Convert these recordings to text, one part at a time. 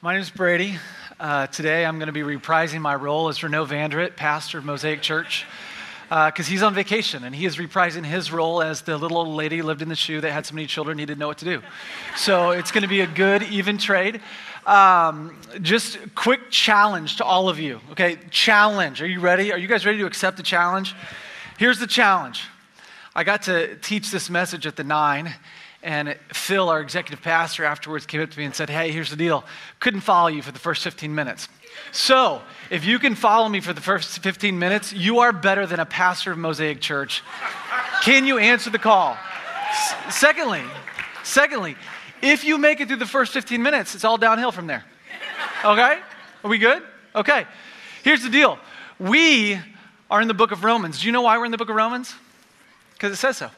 My name is Brady. Uh, today I'm going to be reprising my role as Renaut van der Riet, pastor of Mosaic Church, because uh, he's on vacation and he is reprising his role as the little old lady lived in the shoe that had so many children he didn't know what to do. So it's going to be a good, even trade. Um, just quick challenge to all of you. Okay, challenge. Are you ready? Are you guys ready to accept the challenge? Here's the challenge. I got to teach this message at the nine, and Phil, our executive pastor, afterwards came up to me and said, Hey, here's the deal. Couldn't follow you for the first 15 minutes. So, if you can follow me for the first 15 minutes, you are better than a pastor of Mosaic Church. Can you answer the call? S- secondly, secondly, if you make it through the first 15 minutes, it's all downhill from there. Okay? Are we good? Okay. Here's the deal. We are in the book of Romans. Do you know why we're in the book of Romans? Because it says so.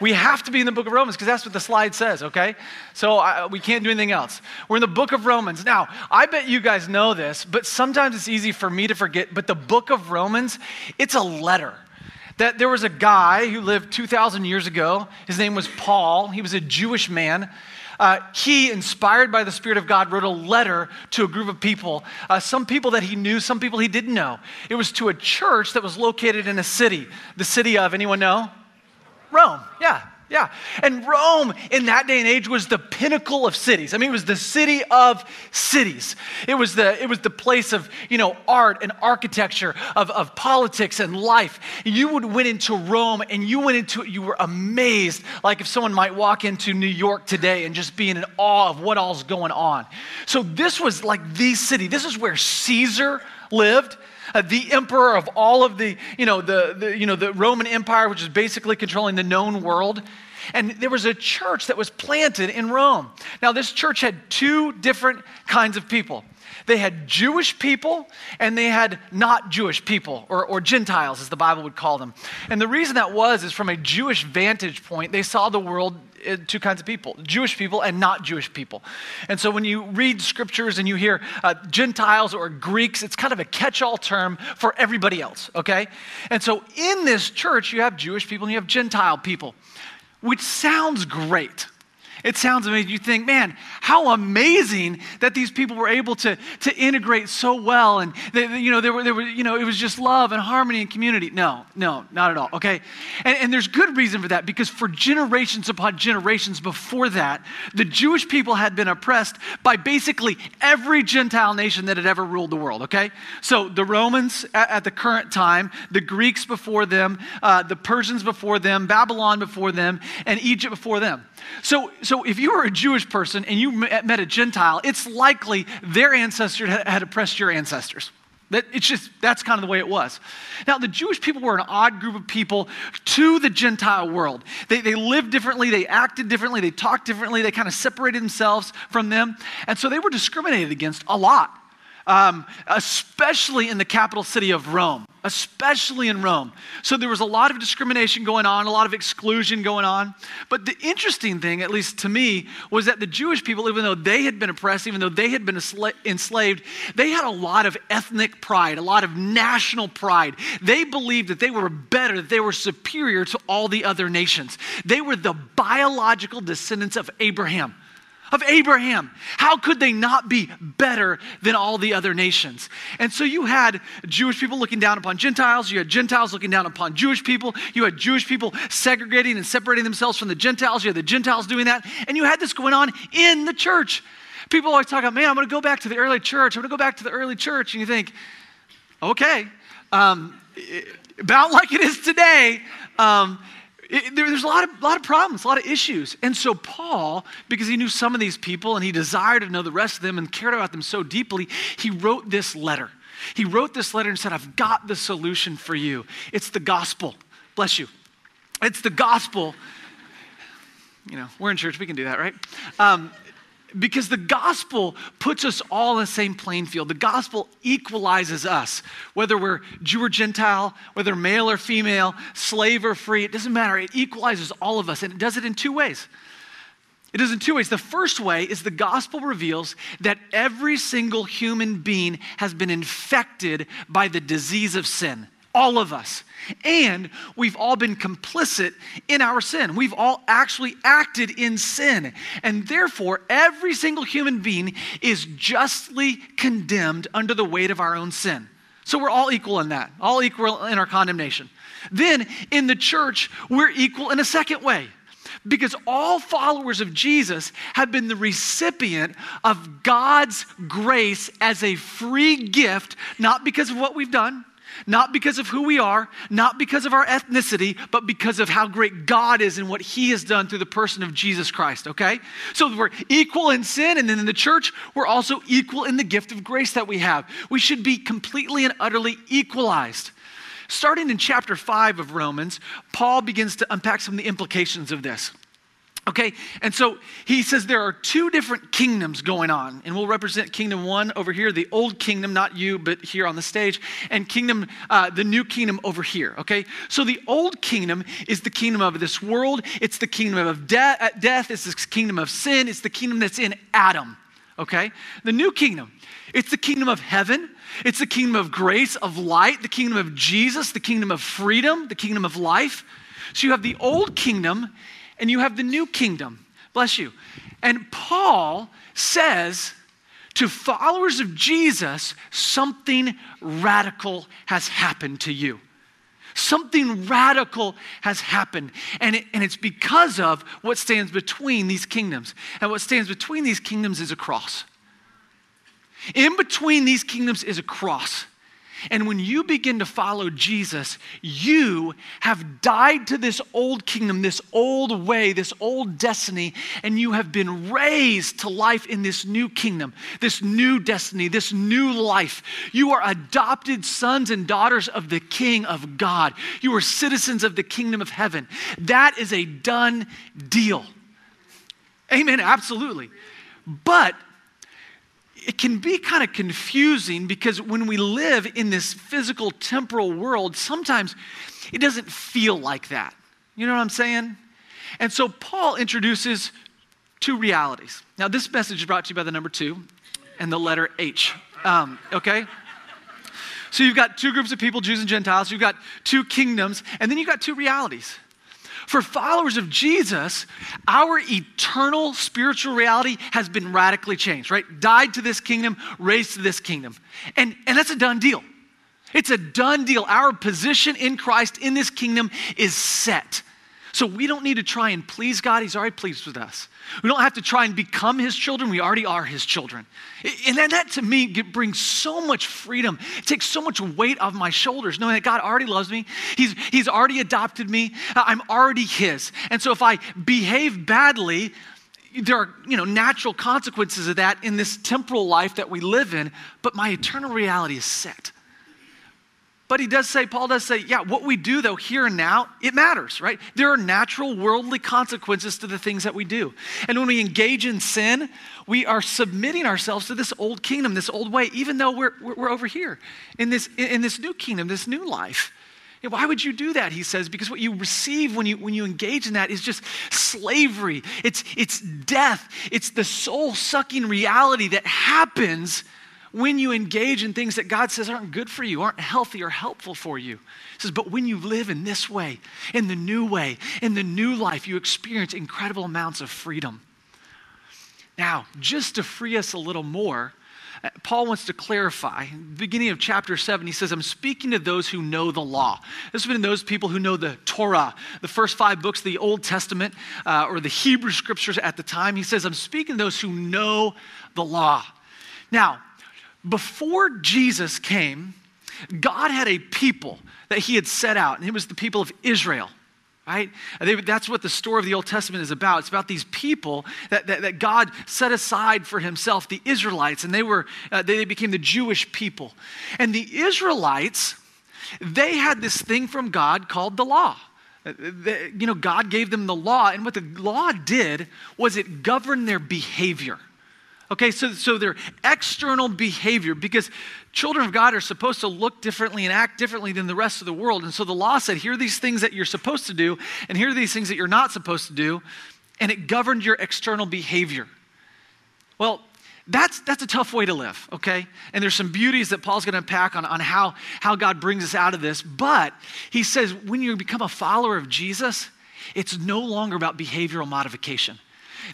We have to be in the book of Romans because that's what the slide says, okay? So I, we can't do anything else. We're in the book of Romans. Now, I bet you guys know this, but sometimes it's easy for me to forget. But the book of Romans, it's a letter. That there was a guy who lived 2,000 years ago. His name was Paul. He was a Jewish man. Uh, he, inspired by the Spirit of God, wrote a letter to a group of people, uh, some people that he knew, some people he didn't know. It was to a church that was located in a city. The city of, anyone know? Rome, yeah. Yeah. And Rome in that day and age was the pinnacle of cities. I mean, it was the city of cities. It was the, it was the place of, you know, art and architecture, of, of politics and life. You would went into Rome and you went into it, you were amazed, like if someone might walk into New York today and just be in awe of what all's going on. So this was like the city. This is where Caesar lived uh, the emperor of all of the, you know, the, the, you know, the Roman Empire, which is basically controlling the known world. And there was a church that was planted in Rome. Now, this church had two different kinds of people. They had Jewish people and they had not Jewish people, or, or Gentiles, as the Bible would call them. And the reason that was is from a Jewish vantage point, they saw the world uh, two kinds of people Jewish people and not Jewish people. And so when you read scriptures and you hear uh, Gentiles or Greeks, it's kind of a catch all term for everybody else, okay? And so in this church, you have Jewish people and you have Gentile people, which sounds great. It sounds amazing. You think, man, how amazing that these people were able to, to integrate so well. And, they, you know, there were, there were, you know, it was just love and harmony and community. No, no, not at all. Okay. And, and there's good reason for that because for generations upon generations before that, the Jewish people had been oppressed by basically every Gentile nation that had ever ruled the world. Okay. So the Romans at, at the current time, the Greeks before them, uh, the Persians before them, Babylon before them, and Egypt before them. So, so if you were a Jewish person and you eh, met a Gentile, it's likely their ancestors had oppressed your ancestors. That it's just that's kind of the way it was. Now, the Jewish people were an odd group of people to the Gentile world. They, they lived differently, they acted differently, they talked differently, they kind of separated themselves from them. And so they were discriminated against a lot um, especially in the capital city of Rome, especially in Rome. So there was a lot of discrimination going on, a lot of exclusion going on. But the interesting thing, at least to me, was that the Jewish people, even though they had been oppressed, even though they had been enslaved, they had a lot of ethnic pride, a lot of national pride. They believed that they were better, that they were superior to all the other nations. They were the biological descendants of Abraham of Abraham. How could they not be better than all the other nations? And so you had Jewish people looking down upon Gentiles, you had Gentiles looking down upon Jewish people, you had Jewish people segregating and separating themselves from the Gentiles, you had the Gentiles doing that, and you had this going on in the church. People always talk about, man, I'm going to go back to the early church, I'm going to go back to the early church. And you think, okay, um, about like it is today. Um, it, there, there's a lot, of, lot of problems, a lot of issues. And so, Paul, because he knew some of these people and he desired to know the rest of them and cared about them so deeply, he wrote this letter. He wrote this letter and said, I've got the solution for you. It's the gospel. Bless you. It's the gospel. You know, we're in church, we can do that, right? Um, because the gospel puts us all in the same playing field. The gospel equalizes us, whether we're Jew or Gentile, whether male or female, slave or free, it doesn't matter. It equalizes all of us, and it does it in two ways. It does in two ways. The first way is the gospel reveals that every single human being has been infected by the disease of sin. All of us. And we've all been complicit in our sin. We've all actually acted in sin. And therefore, every single human being is justly condemned under the weight of our own sin. So we're all equal in that, all equal in our condemnation. Then in the church, we're equal in a second way. Because all followers of Jesus have been the recipient of God's grace as a free gift, not because of what we've done, not because of who we are, not because of our ethnicity, but because of how great God is and what He has done through the person of Jesus Christ, okay? So we're equal in sin, and then in the church, we're also equal in the gift of grace that we have. We should be completely and utterly equalized. Starting in chapter 5 of Romans, Paul begins to unpack some of the implications of this. Okay, and so he says there are two different kingdoms going on, and we'll represent kingdom one over here, the old kingdom, not you, but here on the stage, and kingdom, uh, the new kingdom over here. Okay, so the old kingdom is the kingdom of this world, it's the kingdom of de- uh, death, it's the kingdom of sin, it's the kingdom that's in Adam. Okay, the new kingdom, it's the kingdom of heaven, it's the kingdom of grace, of light, the kingdom of Jesus, the kingdom of freedom, the kingdom of life. So you have the old kingdom and you have the new kingdom. Bless you. And Paul says to followers of Jesus, something radical has happened to you. Something radical has happened. And, it, and it's because of what stands between these kingdoms. And what stands between these kingdoms is a cross. In between these kingdoms is a cross. And when you begin to follow Jesus, you have died to this old kingdom, this old way, this old destiny, and you have been raised to life in this new kingdom, this new destiny, this new life. You are adopted sons and daughters of the King of God. You are citizens of the kingdom of heaven. That is a done deal. Amen, absolutely. But it can be kind of confusing because when we live in this physical temporal world, sometimes it doesn't feel like that. You know what I'm saying? And so Paul introduces two realities. Now, this message is brought to you by the number two and the letter H. Um, okay? So you've got two groups of people, Jews and Gentiles, you've got two kingdoms, and then you've got two realities. For followers of Jesus, our eternal spiritual reality has been radically changed, right? Died to this kingdom, raised to this kingdom. And, and that's a done deal. It's a done deal. Our position in Christ in this kingdom is set. So we don't need to try and please God. He's already pleased with us. We don't have to try and become His children. We already are His children. And that, that to me brings so much freedom. It takes so much weight off my shoulders knowing that God already loves me. He's, he's already adopted me. I'm already His. And so if I behave badly, there are you know natural consequences of that in this temporal life that we live in, but my eternal reality is set. But he does say, Paul does say, yeah, what we do though here and now, it matters, right? There are natural worldly consequences to the things that we do. And when we engage in sin, we are submitting ourselves to this old kingdom, this old way, even though we're, we're over here in this, in this new kingdom, this new life. Why would you do that? He says, because what you receive when you, when you engage in that is just slavery. It's, it's death. It's the soul sucking reality that happens when you engage in things that God says aren't good for you, aren't healthy or helpful for you. He says, but when you live in this way, in the new way, in the new life, you experience incredible amounts of freedom. Now, just to free us a little more, uh, Paul wants to clarify. Beginning of chapter 7, he says, I'm speaking to those who know the law. This has been those people who know the Torah, the first five books of the Old Testament, uh, or the Hebrew scriptures at the time. He says, I'm speaking to those who know the law. Now, before Jesus came, God had a people that he had set out, and it was the people of Israel. Right? That's what the story of the Old Testament is about. It's about these people that, that, that God set aside for himself, the Israelites, and they, were, uh, they became the Jewish people. And the Israelites, they had this thing from God called the law. Uh, you know, God gave them the law, and what the law did was it governed their behavior. Okay, so, so their external behavior, because children of God are supposed to look differently and act differently than the rest of the world. And so the law said, here are these things that you're supposed to do, and here are these things that you're not supposed to do. And it governed your external behavior. Well, that's, that's a tough way to live, okay? And there's some beauties that Paul's to unpack on, on how, how God brings us out of this. But he says when you become a follower of Jesus, it's no longer about behavioral modification.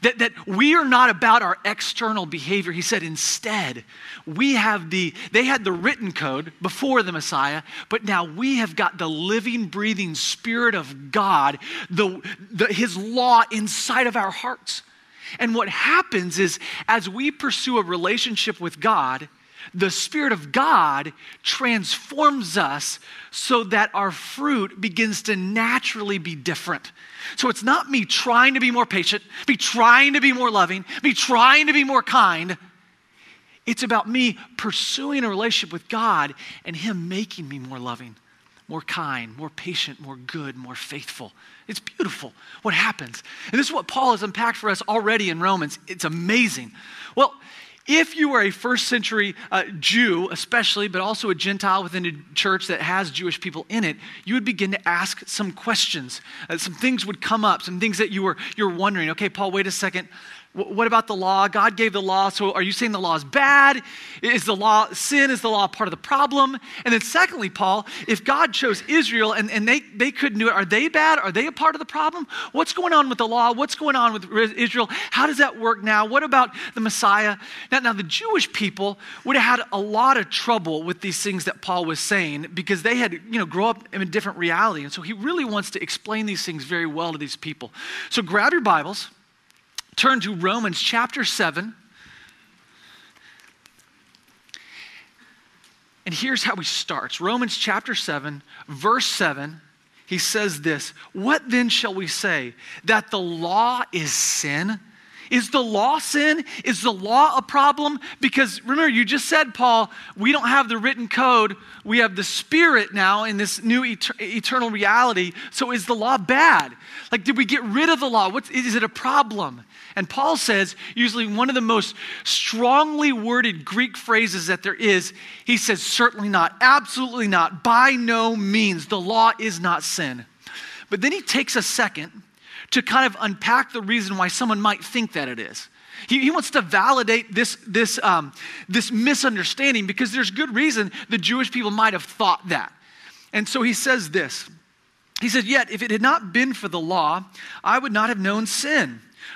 That, that we are not about our external behavior. He said, instead, we have the, they had the written code before the Messiah, but now we have got the living, breathing Spirit of God, the, the, His law inside of our hearts. And what happens is, as we pursue a relationship with God, the Spirit of God transforms us so that our fruit begins to naturally be different. So it's not me trying to be more patient, me trying to be more loving, me trying to be more kind. It's about me pursuing a relationship with God and Him making me more loving, more kind, more patient, more good, more faithful. It's beautiful what happens. And this is what Paul has unpacked for us already in Romans. It's amazing. Well, if you were a first century uh, Jew, especially, but also a Gentile within a church that has Jewish people in it, you would begin to ask some questions. Uh, some things would come up, some things that you were, you're wondering. Okay, Paul, wait a second. What about the law? God gave the law, so are you saying the law is bad? Is the law sin? Is the law part of the problem? And then, secondly, Paul, if God chose Israel and, and they, they couldn't do it, are they bad? Are they a part of the problem? What's going on with the law? What's going on with Israel? How does that work now? What about the Messiah? Now, now the Jewish people would have had a lot of trouble with these things that Paul was saying because they had, you know, grow up in a different reality. And so he really wants to explain these things very well to these people. So grab your Bibles turn to Romans chapter 7. And here's how he starts Romans chapter 7, verse 7. He says this What then shall we say? That the law is sin? Is the law sin? Is the law a problem? Because remember, you just said, Paul, we don't have the written code. We have the spirit now in this new et- eternal reality. So is the law bad? Like, did we get rid of the law? What, is it a problem? And Paul says, usually one of the most strongly worded Greek phrases that there is, he says, certainly not, absolutely not, by no means. The law is not sin. But then he takes a second to kind of unpack the reason why someone might think that it is. He, he wants to validate this, this, um, this misunderstanding because there's good reason the Jewish people might have thought that. And so he says this. He said, Yet, if it had not been for the law, I would not have known sin.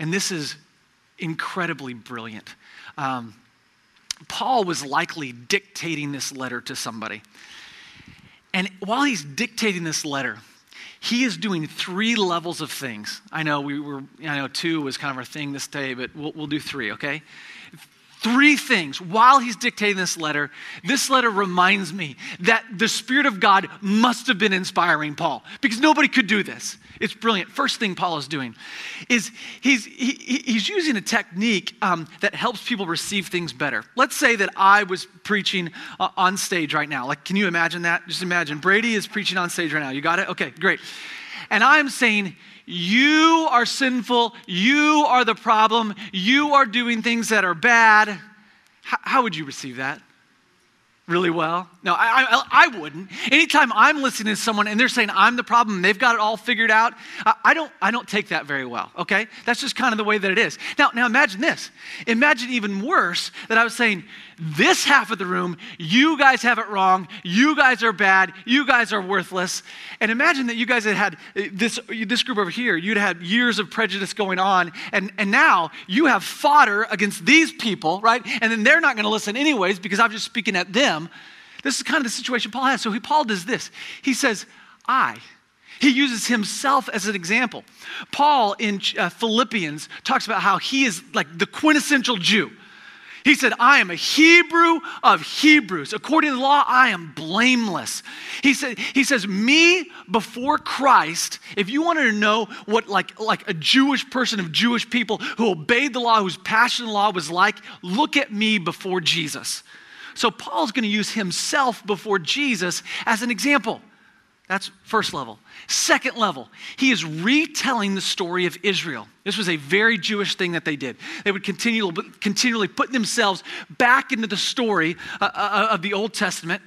and this is incredibly brilliant. Um, Paul was likely dictating this letter to somebody. And while he's dictating this letter, he is doing three levels of things. I know we were, I know two was kind of our thing this day, but we'll, we'll do three, okay? Three things while he's dictating this letter. This letter reminds me that the Spirit of God must have been inspiring Paul because nobody could do this. It's brilliant. First thing Paul is doing is he's, he, he's using a technique um, that helps people receive things better. Let's say that I was preaching uh, on stage right now. Like, can you imagine that? Just imagine Brady is preaching on stage right now. You got it? Okay, great. And I'm saying, you are sinful. You are the problem. You are doing things that are bad. How would you receive that? really well? No, I, I, I, wouldn't. Anytime I'm listening to someone and they're saying I'm the problem they've got it all figured out, I, I, don't, I don't take that very well, okay? That's just kind of the way that it is. Now, now imagine this. Imagine even worse that I was saying, this half of the room, you guys have it wrong. You guys are bad. You guys are worthless. And imagine that you guys had had uh, this, this group over here, you'd had years of prejudice going on, and, and now you have fodder against these people, right? And then they're not going to listen anyways because I'm just speaking at them. This is kind of the situation Paul has. So he, Paul does this. He says, I. He uses himself as an example. Paul in uh, Philippians talks about how he is like the quintessential Jew. He said, I am a Hebrew of Hebrews. According to the law, I am blameless. He, said, he says, Me before Christ, if you wanted to know what like, like a Jewish person of Jewish people who obeyed the law, whose passion the law was like, look at me before Jesus. So Paul's going to use himself before Jesus as an example. That's first level. Second level, he is retelling the story of Israel. This was a very Jewish thing that they did. They would continually put themselves back into the story uh, uh, of the Old Testament.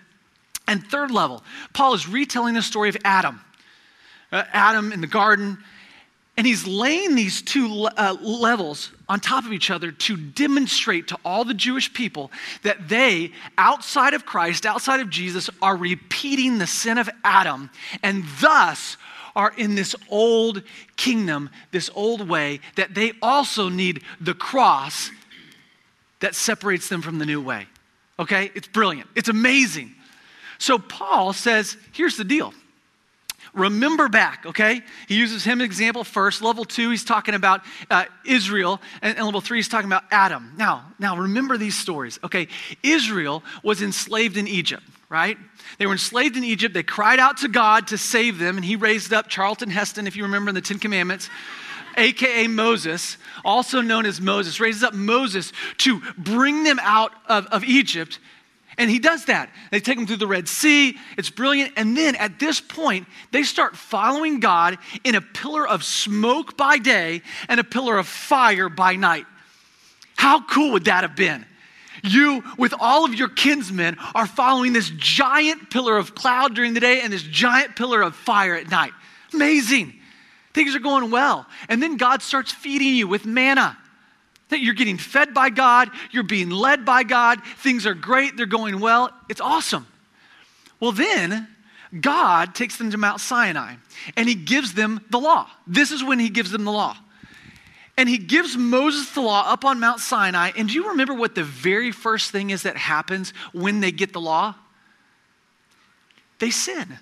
And third level, Paul is retelling the story of Adam. Uh, Adam in the garden, and he's laying these two uh, levels on top of each other to demonstrate to all the Jewish people that they, outside of Christ, outside of Jesus, are repeating the sin of Adam and thus are in this old kingdom, this old way, that they also need the cross that separates them from the new way. Okay? It's brilliant. It's amazing. So Paul says here's the deal remember back, okay? He uses him as example first. Level two, he's talking about uh, Israel. And, and level three, he's talking about Adam. Now, now remember these stories, okay? Israel was enslaved in Egypt, right? They were enslaved in Egypt. They cried out to God to save them, and he raised up Charlton Heston, if you remember in the Ten Commandments. AKA Moses, also known as Moses, raises up Moses to bring them out of, of Egypt and he does that. They take him through the Red Sea. It's brilliant. And then at this point, they start following God in a pillar of smoke by day and a pillar of fire by night. How cool would that have been? You, with all of your kinsmen, are following this giant pillar of cloud during the day and this giant pillar of fire at night. Amazing. Things are going well. And then God starts feeding you with manna that you're getting fed by God, you're being led by God, things are great, they're going well. It's awesome. Well, then God takes them to Mount Sinai and he gives them the law. This is when he gives them the law. And he gives Moses the law up on Mount Sinai. And do you remember what the very first thing is that happens when they get the law? They sin.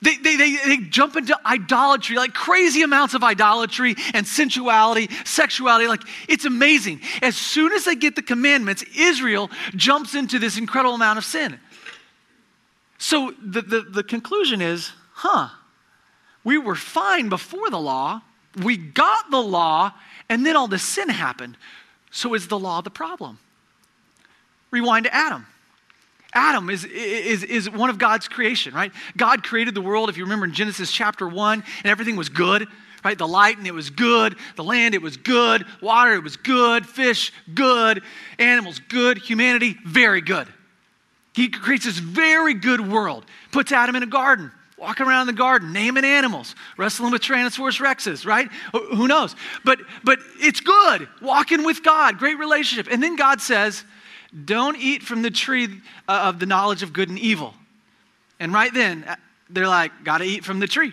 They, they, they, they, jump into idolatry, like crazy amounts of idolatry and sensuality, sexuality. Like, it's amazing. As soon as they get the commandments, Israel jumps into this incredible amount of sin. So the, the, the conclusion is huh, we were fine before the law, we got the law, and then all the sin happened. So is the law the problem? Rewind to Adam. Adam is, is, is one of God's creation, right? God created the world, if you remember in Genesis chapter 1, and everything was good, right? The light and it was good, the land, it was good, water, it was good, fish, good, animals, good, humanity, very good. He creates this very good world, puts Adam in a garden, walking around the garden, naming animals, wrestling with Tyrannosaurus rexes, right? Who knows? But, but it's good, walking with God, great relationship. And then God says, don't eat from the tree uh, of the knowledge of good and evil. And right then, uh, they're like, Gotta eat from the tree.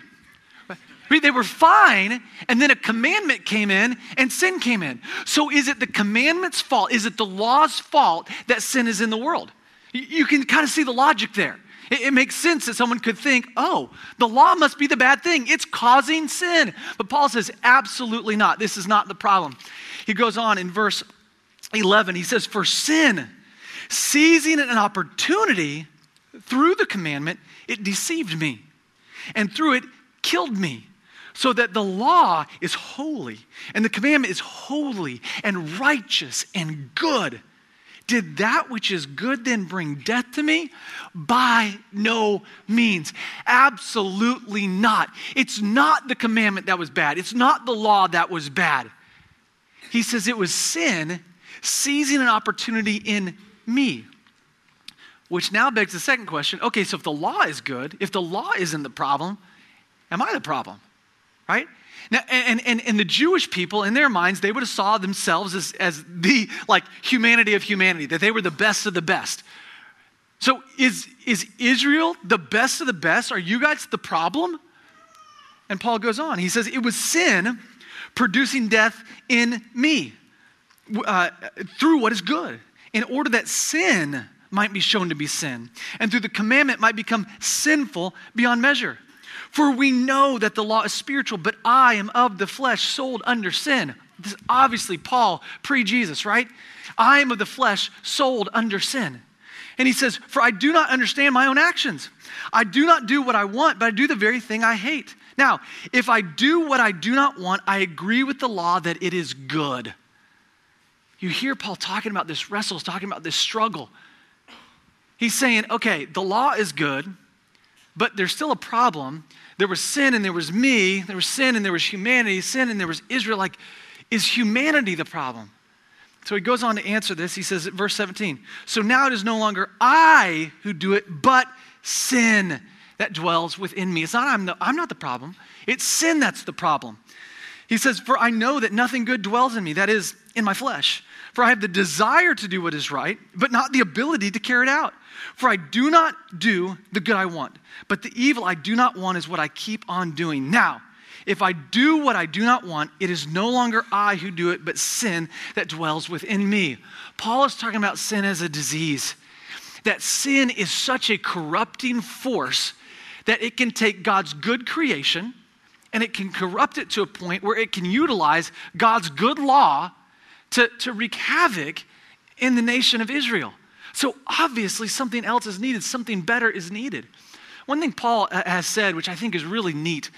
They were fine, and then a commandment came in and sin came in. So is it the commandment's fault? Is it the law's fault that sin is in the world? You can kind of see the logic there. It, it, makes sense that someone could think, oh, the law must be the bad thing. It's causing sin. But Paul says, absolutely not. This is not the problem. He goes on in verse 11, he says, For sin, seizing an opportunity through the commandment, it deceived me. And through it, killed me. So that the law is holy, and the commandment is holy and righteous and good. Did that which is good then bring death to me? By no means. Absolutely not. It's not the commandment that was bad. It's not the law that was bad. He says it was sin seizing an opportunity in me. Which now begs the second question okay, so if the law is good, if the law isn't the problem, am I the problem? Right? Now, and, and, and the Jewish people, in their minds, they would have saw themselves as, as the like humanity of humanity, that they were the best of the best. So is, is Israel the best of the best? Are you guys the problem? And Paul goes on. He says, It was sin producing death in me uh, through what is good, in order that sin might be shown to be sin, and through the commandment might become sinful beyond measure. For we know that the law is spiritual, but I am of the flesh, sold under sin. This is obviously Paul pre Jesus, right? I am of the flesh, sold under sin. And he says, For I do not understand my own actions. I do not do what I want, but I do the very thing I hate. Now, if I do what I do not want, I agree with the law that it is good. You hear Paul talking about this wrestle, talking about this struggle. He's saying, okay, the law is good, but there's still a problem. There was sin and there was me. There was sin and there was humanity. Sin and there was Israel. Like, is humanity the problem? So he goes on to answer this. He says, verse 17, so now it is no longer I who do it, but sin that dwells within me. It's not I'm, the, I'm not the problem, it's sin that's the problem. He says, For I know that nothing good dwells in me, that is, in my flesh. For I have the desire to do what is right, but not the ability to carry it out. For I do not do the good I want, but the evil I do not want is what I keep on doing. Now, if I do what I do not want, it is no longer I who do it, but sin that dwells within me. Paul is talking about sin as a disease. That sin is such a corrupting force that it can take God's good creation and it can corrupt it to a point where it can utilize God's good law to, to wreak havoc in the nation of Israel. So obviously, something else is needed, something better is needed. One thing Paul has said, which I think is really neat,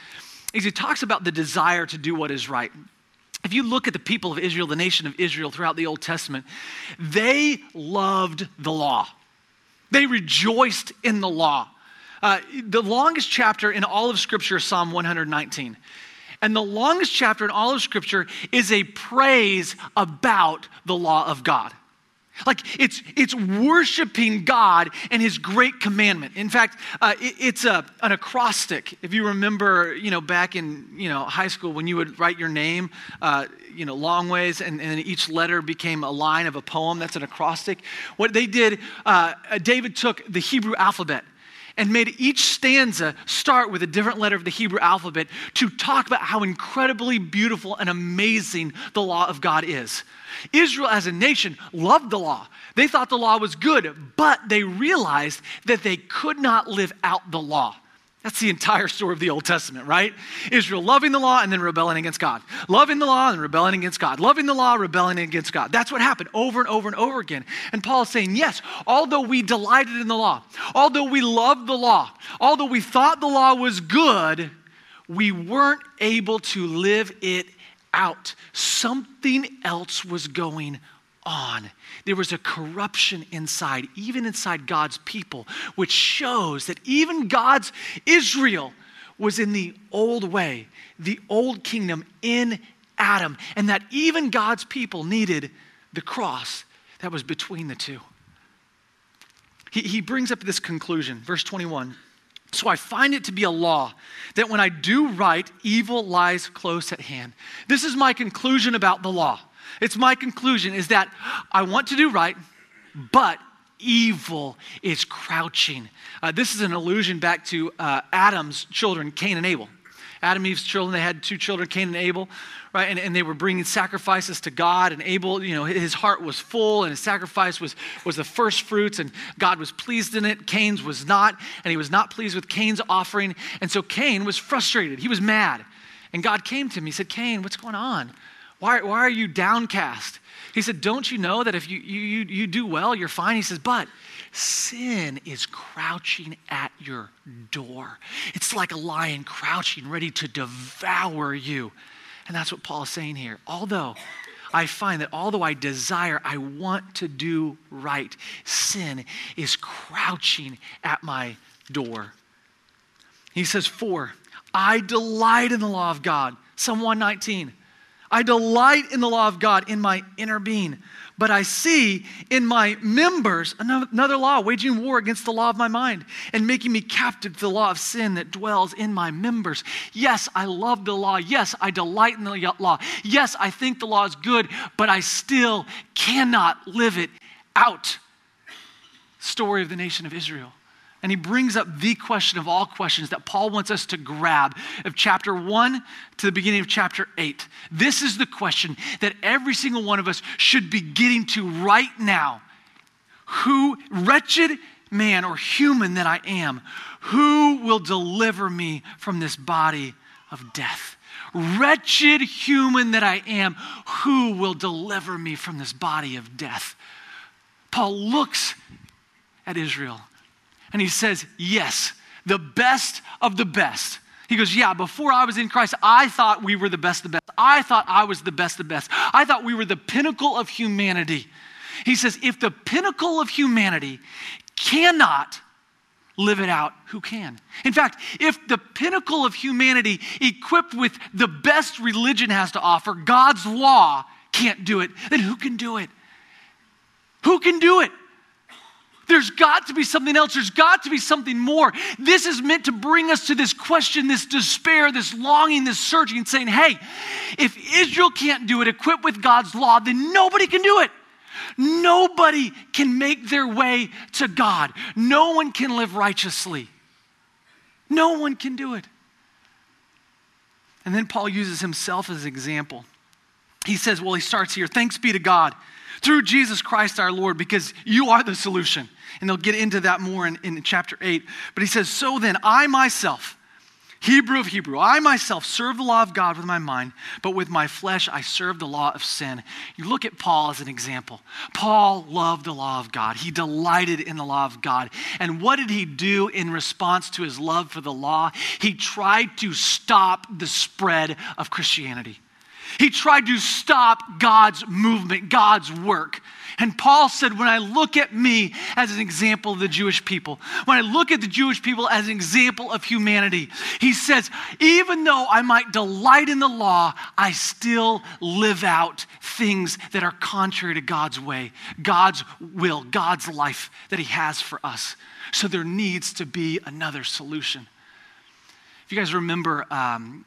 is he talks about the desire to do what is right. If you look at the people of Israel, the nation of Israel throughout the Old Testament, they loved the law. They rejoiced in the law. Uh, the longest chapter in all of Scripture is Psalm 119. And the longest chapter in all of Scripture is a praise about the law of God. Like it's, it's worshiping God and His great commandment. In fact, uh, it, it's a, an acrostic. If you remember, you know, back in you know high school when you would write your name, uh, you know, long ways, and, and each letter became a line of a poem. That's an acrostic. What they did, uh, David took the Hebrew alphabet and made each stanza start with a different letter of the Hebrew alphabet to talk about how incredibly beautiful and amazing the law of God is. Israel as a nation loved the law. They thought the law was good, but they realized that they could not live out the law. That's the entire story of the Old Testament, right? Israel loving the law and then rebelling against God. Loving the law and rebelling against God. Loving the law, rebelling against God. That's what happened over and over and over again. And Paul is saying, yes, although we delighted in the law, although we loved the law, although we thought the law was good, we weren't able to live it out. Something else was going on. There was a corruption inside, even inside God's people, which shows that even God's Israel was in the old way, the old kingdom in Adam, and that even God's people needed the cross that was between the two. He, he brings up this conclusion, verse 21. So I find it to be a law that when I do right, evil lies close at hand. This is my conclusion about the law. It's my conclusion is that I want to do right, but evil is crouching. Uh, this is an allusion back to uh, Adam's children, Cain and Abel. Adam and Eve's children, they had two children, Cain and Abel, right? And, and they were bringing sacrifices to God. And Abel, you know, his heart was full and his sacrifice was, was the first fruits and God was pleased in it. Cain's was not. And he was not pleased with Cain's offering. And so Cain was frustrated. He was mad. And God came to him. He said, Cain, what's going on? Why, why are you downcast? He said, Don't you know that if you, you, you do well, you're fine? He says, But sin is crouching at your door. It's like a lion crouching, ready to devour you. And that's what Paul is saying here. Although I find that although I desire, I want to do right, sin is crouching at my door. He says, For I delight in the law of God. Psalm 119. I delight in the law of God in my inner being. But I see in my members another law, waging war against the law of my mind and making me captive to the law of sin that dwells in my members. Yes, I love the law. Yes, I delight in the law. Yes, I think the law is good, but I still cannot live it out. Story of the nation of Israel. And he brings up the question of all questions that Paul wants us to grab of chapter 1 to the beginning of chapter 8. This is the question that every single one of us should be getting to right now. Who, wretched man or human that I am, who will deliver me from this body of death? Wretched human that I am, who will deliver me from this body of death? Paul looks at Israel and he says, Yes, the best of the best. He goes, Yeah, before I was in Christ, I thought we were the best of the best. I thought I was the best of the best. I thought we were the pinnacle of humanity. He says, If the pinnacle of humanity cannot live it out, who can? In fact, if the pinnacle of humanity, equipped with the best religion has to offer, God's law, can't do it, then who can do it? Who can do it? There's got to be something else. There's got to be something more. This is meant to bring us to this question, this despair, this longing, this searching, saying, hey, if Israel can't do it, equipped with God's law, then nobody can do it. Nobody can make their way to God. No one can live righteously. No one can do it. And then Paul uses himself as an example. He says, well, he starts here, thanks be to God through Jesus Christ our Lord, because you are the solution. And they'll get into that more in, in chapter 8. But he says, So then, I myself, Hebrew of Hebrew, I myself serve the law of God with my mind, but with my flesh I serve the law of sin. You look at Paul as an example. Paul loved the law of God, he delighted in the law of God. And what did he do in response to his love for the law? He tried to stop the spread of Christianity. He tried to stop God's movement, God's work. And Paul said, when I look at me as an example of the Jewish people, when I look at the Jewish people as an example of humanity, he says, even though I might delight in the law, I still live out things that are contrary to God's way, God's will, God's life that he has for us. So there needs to be another solution. If you guys remember, um,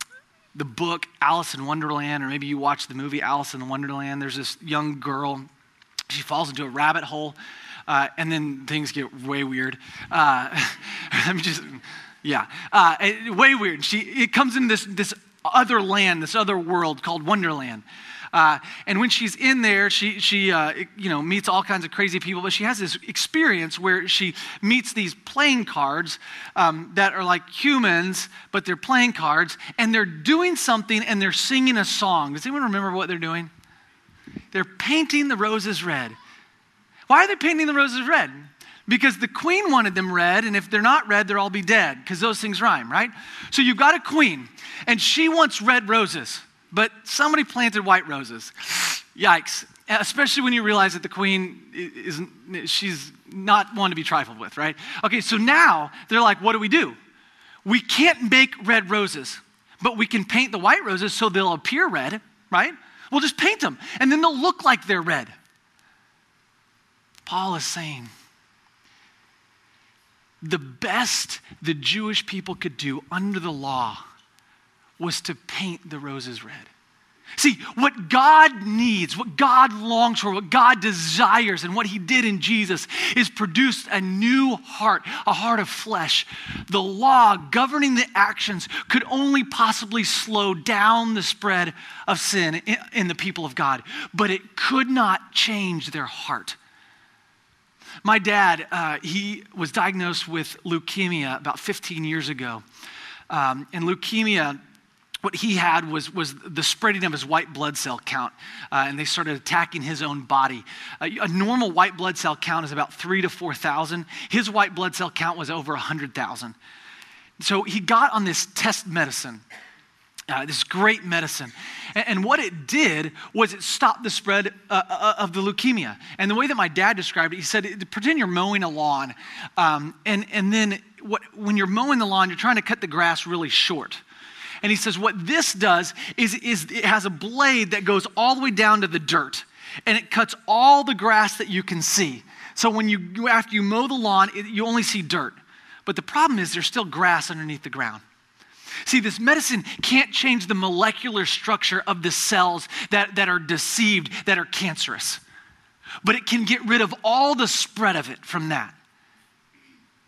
the book Alice in Wonderland, or maybe you watch the movie Alice in Wonderland, there's this young girl she falls into a rabbit hole, uh, and then things get way weird. Uh, I'm just, yeah, uh, way weird. She it comes in this this other land, this other world called Wonderland. Uh, and when she's in there, she, she uh, you know, meets all kinds of crazy people, but she has this experience where she meets these playing cards um, that are like humans, but they're playing cards, and they're doing something and they're singing a song. Does anyone remember what they're doing? They're painting the roses red. Why are they painting the roses red? Because the queen wanted them red, and if they're not red, they'll all be dead, because those things rhyme, right? So you've got a queen, and she wants red roses, but somebody planted white roses. Yikes. Especially when you realize that the queen is she's not one to be trifled with, right? Okay, so now they're like, what do we do? We can't make red roses, but we can paint the white roses so they'll appear red, right? We'll just paint them, and then they'll look like they're red. Paul is saying the best the Jewish people could do under the law was to paint the roses red. See, what God needs, what God longs for, what God desires, and what He did in Jesus is produce a new heart, a heart of flesh. The law governing the actions could only possibly slow down the spread of sin in, the people of God, but it could not change their heart. My dad, uh, he was diagnosed with leukemia about 15 years ago. Um, and leukemia what he had was, was the spreading of his white blood cell count, uh, and they started attacking his own body. Uh, a normal white blood cell count is about three to 4,000. His white blood cell count was over 100,000. So he got on this test medicine, uh, this great medicine. And, and, what it did was it stopped the spread uh, uh, of the leukemia. And the way that my dad described it, he said, pretend you're mowing a lawn, um, and, and then what, when you're mowing the lawn, you're trying to cut the grass really short. And he says, what this does is, is it has a blade that goes all the way down to the dirt, and it cuts all the grass that you can see. So when you, after you mow the lawn, it, you only see dirt. But the problem is there's still grass underneath the ground. See, this medicine can't change the molecular structure of the cells that, that are deceived, that are cancerous. But it can get rid of all the spread of it from that.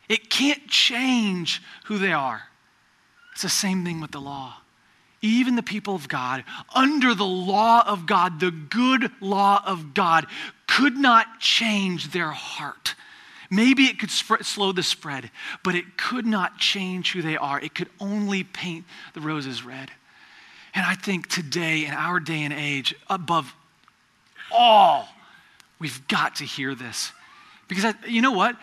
It can't change who they are. It's the same thing with the law. Even the people of God, under the law of God, the good law of God, could not change their heart. Maybe it could sp- slow the spread, but it could not change who they are. It could only paint the roses red. And I think today, in our day and age, above all, we've got to hear this. Because I, you know what?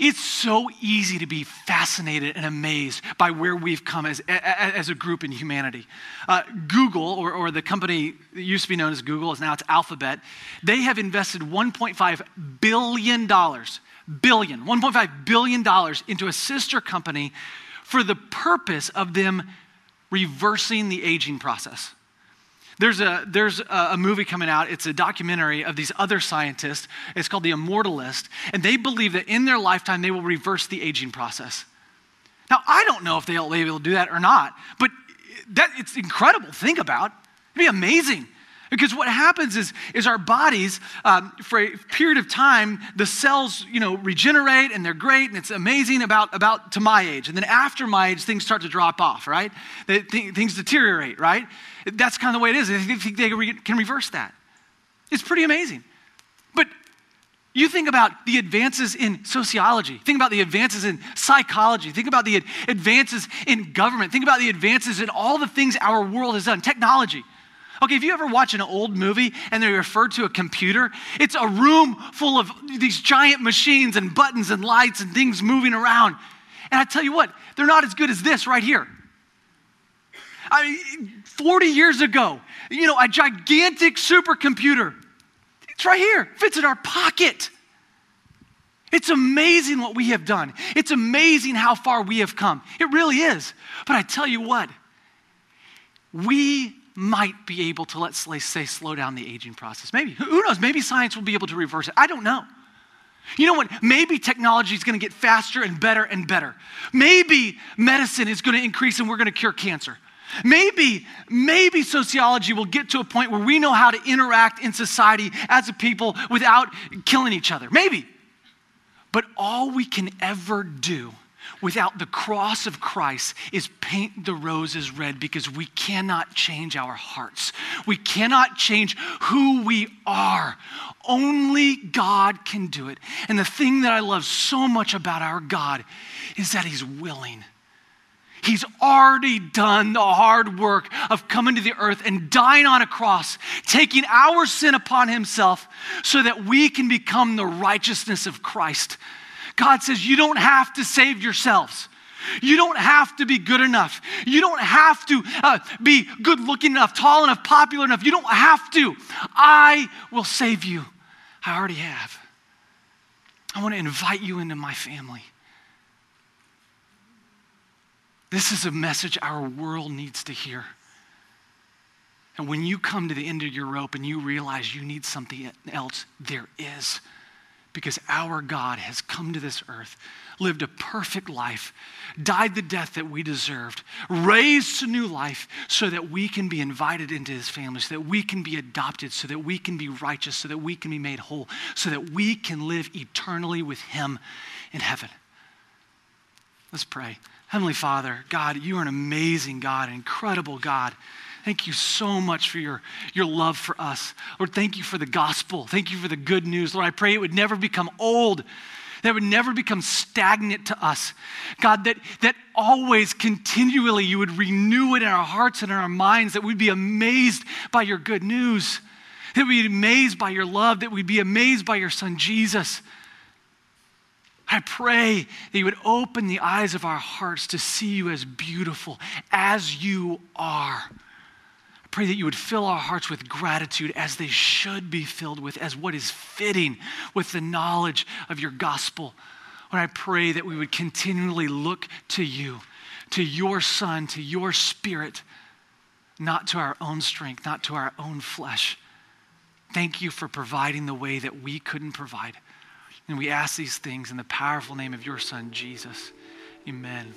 It's so easy to be fascinated and amazed by where we've come as, as a group in humanity. Uh, Google, or, or the company that used to be known as Google, is now it's Alphabet. They have invested $1.5 billion, billion, $1.5 billion into a sister company for the purpose of them reversing the aging process. There's a, there's a, movie coming out. It's a documentary of these other scientists. It's called The Immortalist. And they believe that in their lifetime, they will reverse the aging process. Now, I don't know if they'll be able to do that or not, but that, it's incredible think about. It'd be amazing. Because what happens is, is our bodies, um, for a period of time, the cells, you know, regenerate and they're great and it's amazing about, about to my age. And then after my age, things start to drop off, right? They, th- things deteriorate, right? That's kind of the way it is. They think they can reverse that. It's pretty amazing. But you think about the advances in sociology, think about the advances in psychology, think about the advances in government, think about the advances in all the things our world has done, technology. Okay, if you ever watch an old movie and they refer to a computer, it's a room full of these giant machines and buttons and lights and things moving around. And I tell you what, they're not as good as this right here. I mean, 40 years ago, you know, a gigantic supercomputer. It's right here, fits in our pocket. It's amazing what we have done. It's amazing how far we have come. It really is. But I tell you what, we might be able to, let's say, slow down the aging process. Maybe. Who knows? Maybe science will be able to reverse it. I don't know. You know what? Maybe technology is going to get faster and better and better. Maybe medicine is going to increase and we're going to cure cancer. Maybe, maybe sociology will get to a point where we know how to interact in society as a people without killing each other. Maybe. But all we can ever do without the cross of Christ is paint the roses red because we cannot change our hearts. We cannot change who we are. Only God can do it. And the thing that I love so much about our God is that He's willing. He's already done the hard work of coming to the earth and dying on a cross, taking our sin upon himself so that we can become the righteousness of Christ. God says, You don't have to save yourselves. You don't have to be good enough. You don't have to uh, be good looking enough, tall enough, popular enough. You don't have to. I will save you. I already have. I want to invite you into my family. This is a message our world needs to hear. And when you come to the end of your rope and you realize you need something else, there is because our God has come to this earth, lived a perfect life, died the death that we deserved, raised to new life so that we can be invited into his family, so that we can be adopted, so that we can be righteous, so that we can be made whole, so that we can live eternally with him in heaven. Let's pray. Heavenly Father, God, you are an amazing God, an incredible God. Thank you so much for your, your love for us. Lord, thank you for the gospel. Thank you for the good news. Lord, I pray it would never become old, that it would never become stagnant to us. God, that, that always, continually, you would renew it in our hearts and in our minds, that we'd be amazed by your good news, that we'd be amazed by your love, that we'd be amazed by your son, Jesus. I pray that you would open the eyes of our hearts to see you as beautiful as you are pray that you would fill our hearts with gratitude as they should be filled with, as what is fitting with the knowledge of your gospel. Lord, I pray that we would continually look to you, to your Son, to your Spirit, not to our own strength, not to our own flesh. Thank you for providing the way that we couldn't provide. And we ask these things in the powerful name of your Son, Jesus. Amen.